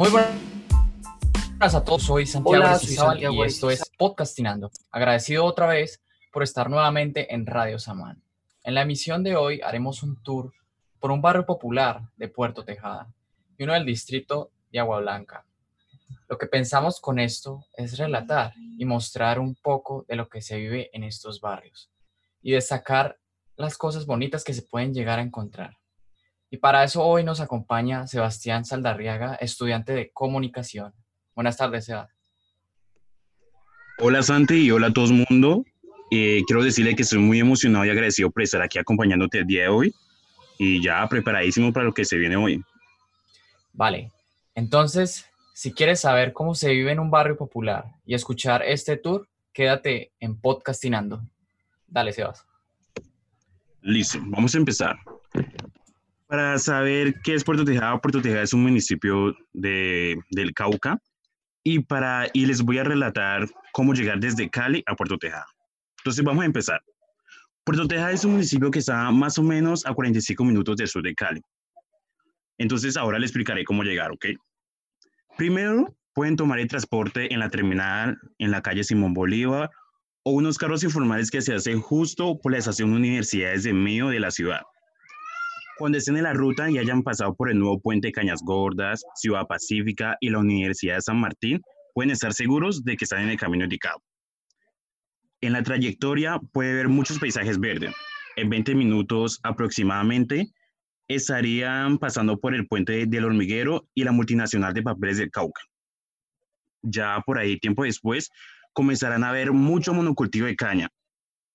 Muy buenas a todos, soy Santiago Hola, y esto es Podcastinando. Agradecido otra vez por estar nuevamente en Radio Samán. En la emisión de hoy haremos un tour por un barrio popular de Puerto Tejada y uno del distrito de Agua Blanca. Lo que pensamos con esto es relatar y mostrar un poco de lo que se vive en estos barrios y destacar las cosas bonitas que se pueden llegar a encontrar. Y para eso hoy nos acompaña Sebastián Saldarriaga, estudiante de comunicación. Buenas tardes, Sebastián. Hola Santi y hola a todo el mundo. Eh, quiero decirle que estoy muy emocionado y agradecido por estar aquí acompañándote el día de hoy y ya preparadísimo para lo que se viene hoy. Vale, entonces, si quieres saber cómo se vive en un barrio popular y escuchar este tour, quédate en Podcastinando. Dale, Sebas. Listo, vamos a empezar. Para saber qué es Puerto Tejada, Puerto Tejada es un municipio de, del Cauca y, para, y les voy a relatar cómo llegar desde Cali a Puerto Tejada. Entonces vamos a empezar. Puerto Tejada es un municipio que está más o menos a 45 minutos del sur de Cali. Entonces ahora les explicaré cómo llegar, ¿ok? Primero pueden tomar el transporte en la terminal, en la calle Simón Bolívar o unos carros informales que se hacen justo por la estación Universidades de medio de la ciudad. Cuando estén en la ruta y hayan pasado por el nuevo puente Cañas Gordas, Ciudad Pacífica y la Universidad de San Martín, pueden estar seguros de que están en el camino indicado. En la trayectoria puede ver muchos paisajes verdes. En 20 minutos aproximadamente estarían pasando por el puente del hormiguero y la multinacional de papeles del Cauca. Ya por ahí, tiempo después, comenzarán a ver mucho monocultivo de caña,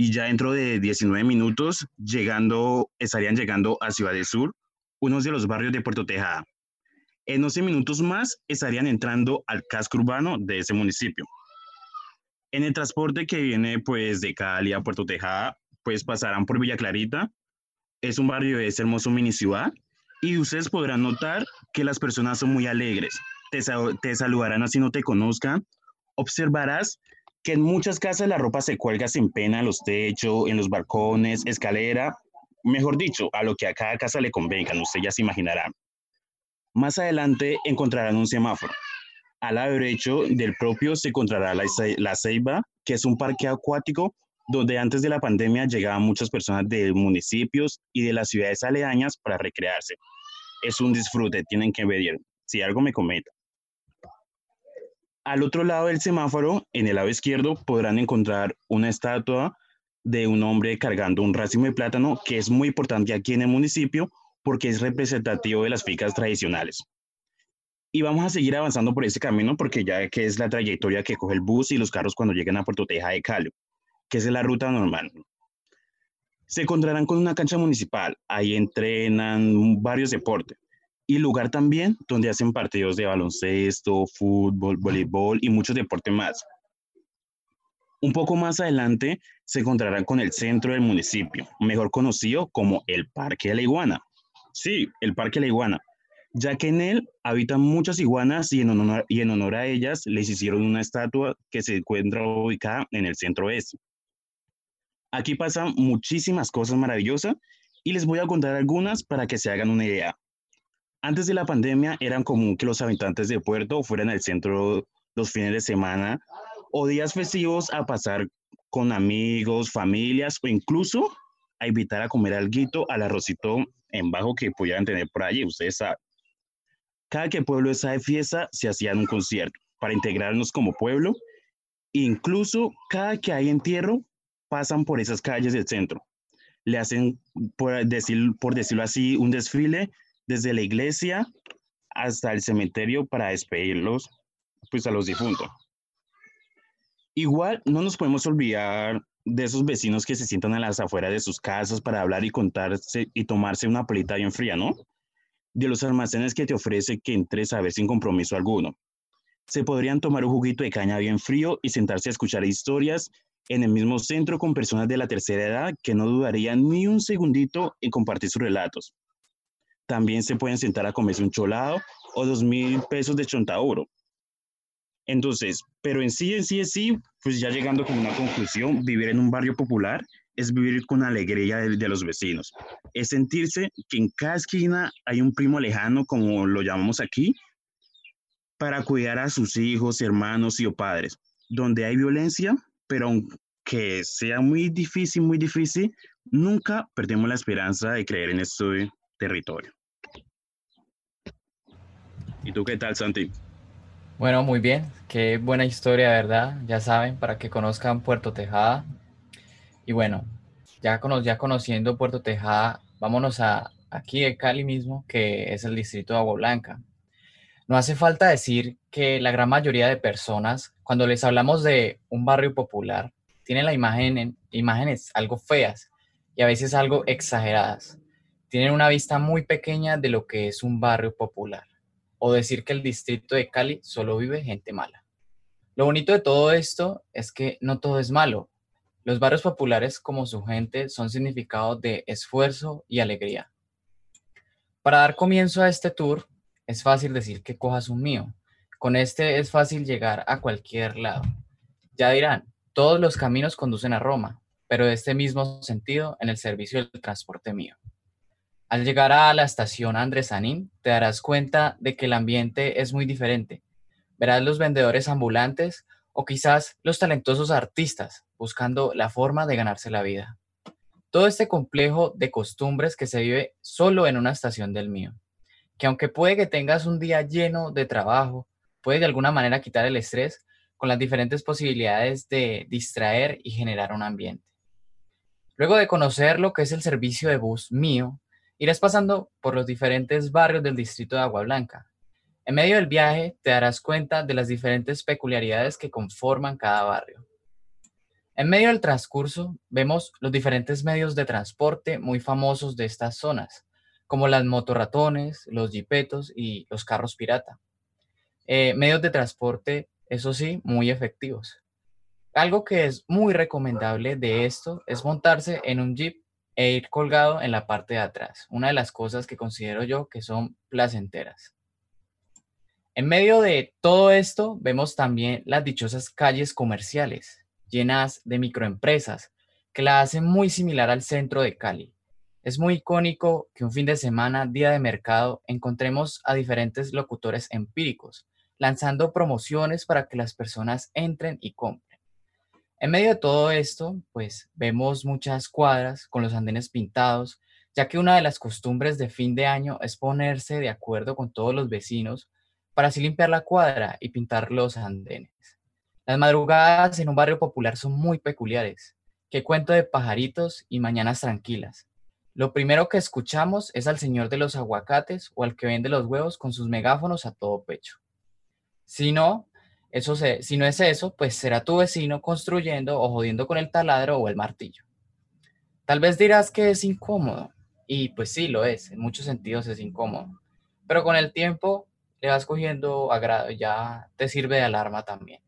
y ya dentro de 19 minutos llegando, estarían llegando a Ciudad del Sur, uno de los barrios de Puerto Tejada. En 11 minutos más estarían entrando al casco urbano de ese municipio. En el transporte que viene pues de Cali a Puerto Tejada, pues pasarán por Villa Clarita. Es un barrio de esa hermoso mini ciudad y ustedes podrán notar que las personas son muy alegres. Te, te saludarán así no te conozcan. Observarás que en muchas casas la ropa se cuelga sin pena en los techos, en los balcones, escalera, mejor dicho, a lo que a cada casa le convenga, usted ya se imaginará. Más adelante encontrarán un semáforo. Al lado derecho del propio se encontrará la, la Ceiba, que es un parque acuático donde antes de la pandemia llegaban muchas personas de municipios y de las ciudades aledañas para recrearse. Es un disfrute, tienen que ver si algo me cometa. Al otro lado del semáforo, en el lado izquierdo, podrán encontrar una estatua de un hombre cargando un racimo de plátano, que es muy importante aquí en el municipio porque es representativo de las ficas tradicionales. Y vamos a seguir avanzando por ese camino porque ya que es la trayectoria que coge el bus y los carros cuando llegan a Puerto Teja de Cali, que es la ruta normal. Se encontrarán con una cancha municipal, ahí entrenan varios deportes y lugar también donde hacen partidos de baloncesto, fútbol, voleibol y muchos deportes más. Un poco más adelante se encontrarán con el centro del municipio, mejor conocido como el Parque de la Iguana. Sí, el Parque de la Iguana, ya que en él habitan muchas iguanas y en honor, y en honor a ellas les hicieron una estatua que se encuentra ubicada en el centro oeste. Aquí pasan muchísimas cosas maravillosas y les voy a contar algunas para que se hagan una idea. Antes de la pandemia eran común que los habitantes de Puerto fueran al centro los fines de semana o días festivos a pasar con amigos, familias o incluso a invitar a comer algo al arrocito en bajo que pudieran tener por allí, ustedes saben. Cada que pueblo está de fiesta se hacía un concierto para integrarnos como pueblo. Incluso cada que hay entierro pasan por esas calles del centro. Le hacen, por, decir, por decirlo así, un desfile desde la iglesia hasta el cementerio para despedirlos pues a los difuntos. Igual no nos podemos olvidar de esos vecinos que se sientan a las afueras de sus casas para hablar y contarse y tomarse una pelita bien fría, ¿no? De los almacenes que te ofrece que entres a ver sin compromiso alguno. Se podrían tomar un juguito de caña bien frío y sentarse a escuchar historias en el mismo centro con personas de la tercera edad que no dudarían ni un segundito en compartir sus relatos también se pueden sentar a comerse un cholado o dos mil pesos de chontauro. Entonces, pero en sí, en sí, en sí, pues ya llegando con una conclusión, vivir en un barrio popular es vivir con alegría de, de, los vecinos. Es sentirse que en cada esquina hay un primo lejano, como lo llamamos aquí, para cuidar a sus hijos, hermanos y o padres. Donde hay violencia, pero aunque sea muy difícil, muy difícil, nunca perdemos la esperanza de creer en este territorio. ¿Y tú qué tal, Santi? Bueno, muy bien. Qué buena historia, ¿verdad? Ya saben, para que conozcan Puerto Tejada. Y bueno, ya, ya conociendo Puerto Tejada, vámonos a aquí de Cali mismo, que es el distrito de Agua Blanca. No hace falta decir que la gran mayoría de personas, cuando les hablamos de un barrio popular, tienen la imagen en, imágenes algo feas y a veces algo exageradas. Tienen una vista muy pequeña de lo que es un barrio popular. O decir que el distrito de Cali solo vive gente mala. Lo bonito de todo esto es que no todo es malo. Los barrios populares como su gente son significados de esfuerzo y alegría. Para dar comienzo a este tour, es fácil decir que cojas un mío. Con este es fácil llegar a cualquier lado. Ya dirán, todos los caminos conducen a Roma, pero de este mismo sentido en el servicio del transporte mío. Al llegar a la estación Andresanín, te darás cuenta de que el ambiente es muy diferente. Verás los vendedores ambulantes o quizás los talentosos artistas buscando la forma de ganarse la vida. Todo este complejo de costumbres que se vive solo en una estación del mío que aunque puede que tengas un día lleno de trabajo, puede de alguna manera quitar el estrés con las diferentes posibilidades de distraer y generar un ambiente. Luego de conocer lo que es el servicio de bus mío, irás pasando por los diferentes barrios del distrito de Agua Blanca. En medio del viaje te darás cuenta de las diferentes peculiaridades que conforman cada barrio. En medio del transcurso vemos los diferentes medios de transporte muy famosos de estas zonas, como las motorratones, los jipetos y los carros pirata. Eh, medios de transporte, eso sí, muy efectivos. Algo que es muy recomendable de esto es montarse en un jeep e ir colgado en la parte de atrás. Una de las cosas que considero yo que son placenteras. En medio de todo esto vemos también las dichosas calles comerciales, llenas de microempresas, que la hacen muy similar al centro de Cali. Es muy icónico que un fin de semana, día de mercado, encontremos a diferentes locutores empíricos, lanzando promociones para que las personas entren y compren. En medio de todo esto, pues vemos muchas cuadras con los andenes pintados, ya que una de las costumbres de fin de año es ponerse de acuerdo con todos los vecinos para así limpiar la cuadra y pintar los andenes. Las madrugadas en un barrio popular son muy peculiares. que cuento de pajaritos y mañanas tranquilas lo primero que escuchamos es al señor de los aguacates o al que vende los huevos con sus megáfonos a todo pecho. Si no, eso si no es eso, pues será tu vecino construyendo o jodiendo con el taladro o el martillo. Tal vez dirás que es incómodo, y pues sí lo es, en muchos sentidos es incómodo, pero con el tiempo le vas cogiendo agrado, ya te sirve de alarma también.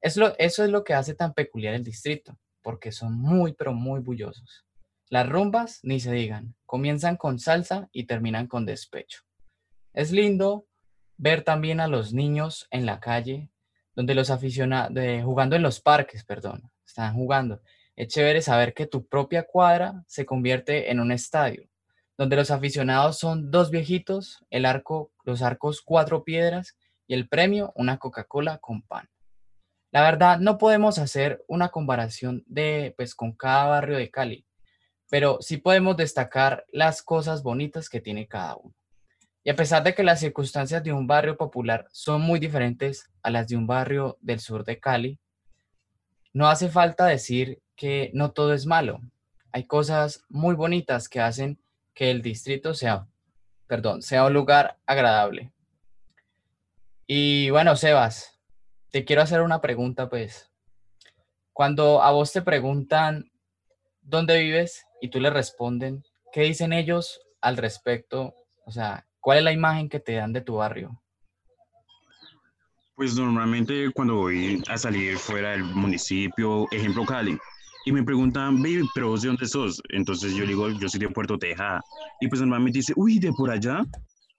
eso es lo que hace tan peculiar el distrito, porque son muy, pero muy bullosos. Las rumbas, ni se digan, comienzan con salsa y terminan con despecho. Es lindo ver también a los niños en la calle, donde los aficionados, jugando en los parques, perdón, están jugando. Es chévere saber que tu propia cuadra se convierte en un estadio, donde los aficionados son dos viejitos, el arco, los arcos cuatro piedras y el premio una Coca-Cola con pan. La verdad, no podemos hacer una comparación de, pues, con cada barrio de Cali, pero sí podemos destacar las cosas bonitas que tiene cada uno. Y a pesar de que las circunstancias de un barrio popular son muy diferentes a las de un barrio del sur de Cali, no hace falta decir que no todo es malo. Hay cosas muy bonitas que hacen que el distrito sea, perdón, sea un lugar agradable. Y bueno, Sebas, te quiero hacer una pregunta, pues. Cuando a vos te preguntan dónde vives, y tú le responden, ¿qué dicen ellos al respecto? O sea, ¿cuál es la imagen que te dan de tu barrio? Pues normalmente cuando voy a salir fuera del municipio, ejemplo Cali, y me preguntan, baby, pero vos de dónde sos? Entonces yo digo, yo soy de Puerto Tejada. Y pues normalmente dice, uy, de por allá,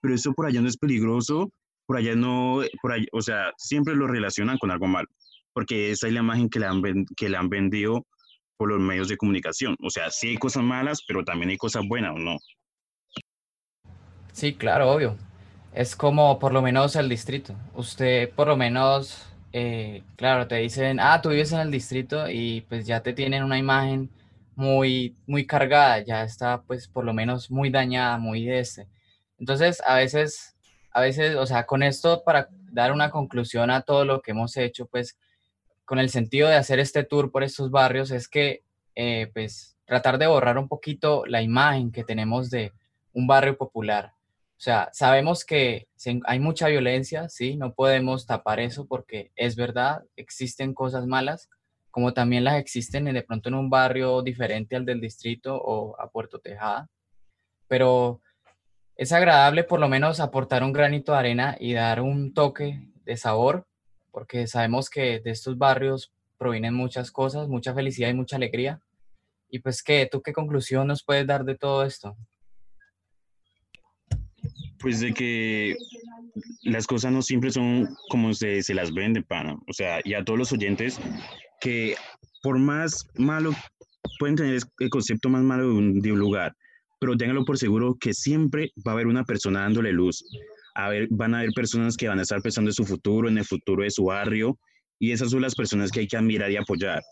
pero eso por allá no es peligroso, por allá no, por allá, o sea, siempre lo relacionan con algo malo, porque esa es la imagen que le han, que le han vendido por los medios de comunicación. O sea, sí hay cosas malas, pero también hay cosas buenas, ¿o no? Sí, claro, obvio. Es como por lo menos el distrito. Usted por lo menos, eh, claro, te dicen, ah, tú vives en el distrito y pues ya te tienen una imagen muy, muy cargada, ya está pues por lo menos muy dañada, muy de este. Entonces, a veces, a veces, o sea, con esto para dar una conclusión a todo lo que hemos hecho, pues con el sentido de hacer este tour por estos barrios es que, eh, pues, tratar de borrar un poquito la imagen que tenemos de un barrio popular. O sea, sabemos que hay mucha violencia, sí, no podemos tapar eso porque es verdad, existen cosas malas, como también las existen de pronto en un barrio diferente al del distrito o a Puerto Tejada. Pero es agradable por lo menos aportar un granito de arena y dar un toque de sabor, porque sabemos que de estos barrios provienen muchas cosas, mucha felicidad y mucha alegría. Y pues, ¿qué? ¿Tú qué conclusión nos puedes dar de todo esto? Pues de que las cosas no siempre son como se, se las vende, pana. O sea, y a todos los oyentes que por más malo, pueden tener el concepto más malo de un, de un lugar, pero ténganlo por seguro que siempre va a haber una persona dándole luz. A ver, van a haber personas que van a estar pensando en su futuro, en el futuro de su barrio, y esas son las personas que hay que admirar y apoyar.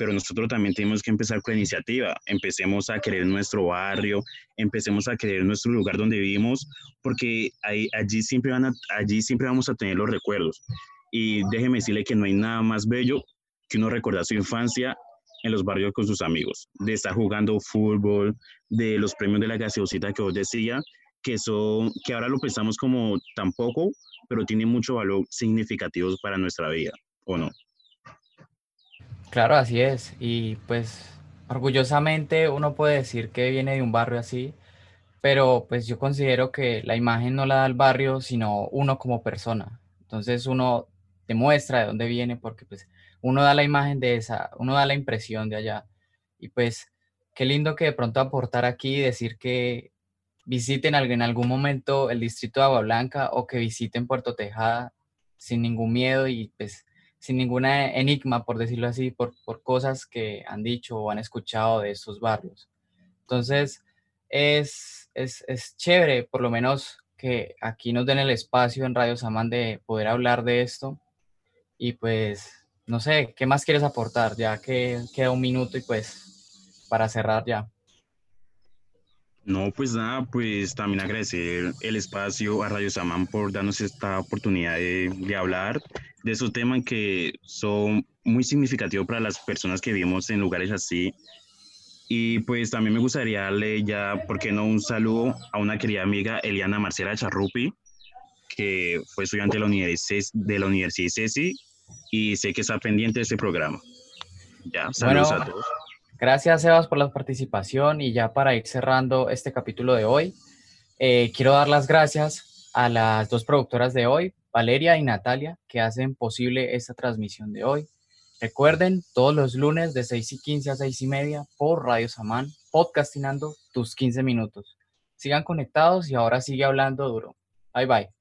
Pero nosotros también tenemos que empezar con la iniciativa. Empecemos a querer nuestro barrio, empecemos a querer nuestro lugar donde vivimos, porque ahí, allí, siempre van a, allí siempre vamos a tener los recuerdos. Y déjeme decirle que no hay nada más bello que uno recordar su infancia en los barrios con sus amigos, de estar jugando fútbol, de los premios de la gaseosita que vos decía, que son, que ahora lo pensamos como tampoco, pero tiene mucho valor significativo para nuestra vida, ¿o no? Claro, así es. Y pues orgullosamente uno puede decir que viene de un barrio así, pero pues yo considero que la imagen no la da el barrio, sino uno como persona. Entonces uno demuestra de dónde viene porque pues uno da la imagen de esa, uno da la impresión de allá. Y pues, qué lindo que de pronto aportar aquí y decir que visiten en algún momento el distrito de Agua Blanca o que visiten Puerto Tejada sin ningún miedo y pues sin ninguna enigma, por decirlo así, por, por cosas que han dicho o han escuchado de estos barrios. Entonces, es, es, es chévere, por lo menos, que aquí nos den el espacio en Radio Samán de poder hablar de esto. Y pues no sé, ¿qué más quieres aportar? Ya que queda un minuto y pues para cerrar ya. No, pues nada, pues también agradecer el espacio a Radio Samán por darnos esta oportunidad de, hablar de esos temas que son muy significativos para las personas que vivimos en lugares así. Y pues también me gustaría darle ya, ¿por qué no? Un saludo a una querida amiga, Eliana Marcela Charrupi, que fue estudiante de la Universidad de la Universidad CESI y sé que está pendiente de este programa. Ya, saludos a todos. Gracias, Sebas, por la participación y ya para ir cerrando este capítulo de hoy, eh, quiero dar las gracias a las dos productoras de hoy, Valeria y Natalia, que hacen posible esta transmisión de hoy. Recuerden, todos los lunes de 6 y 15 a 6 y media por Radio Samán, podcastinando tus 15 minutos. Sigan conectados y ahora sigue hablando duro. Bye bye.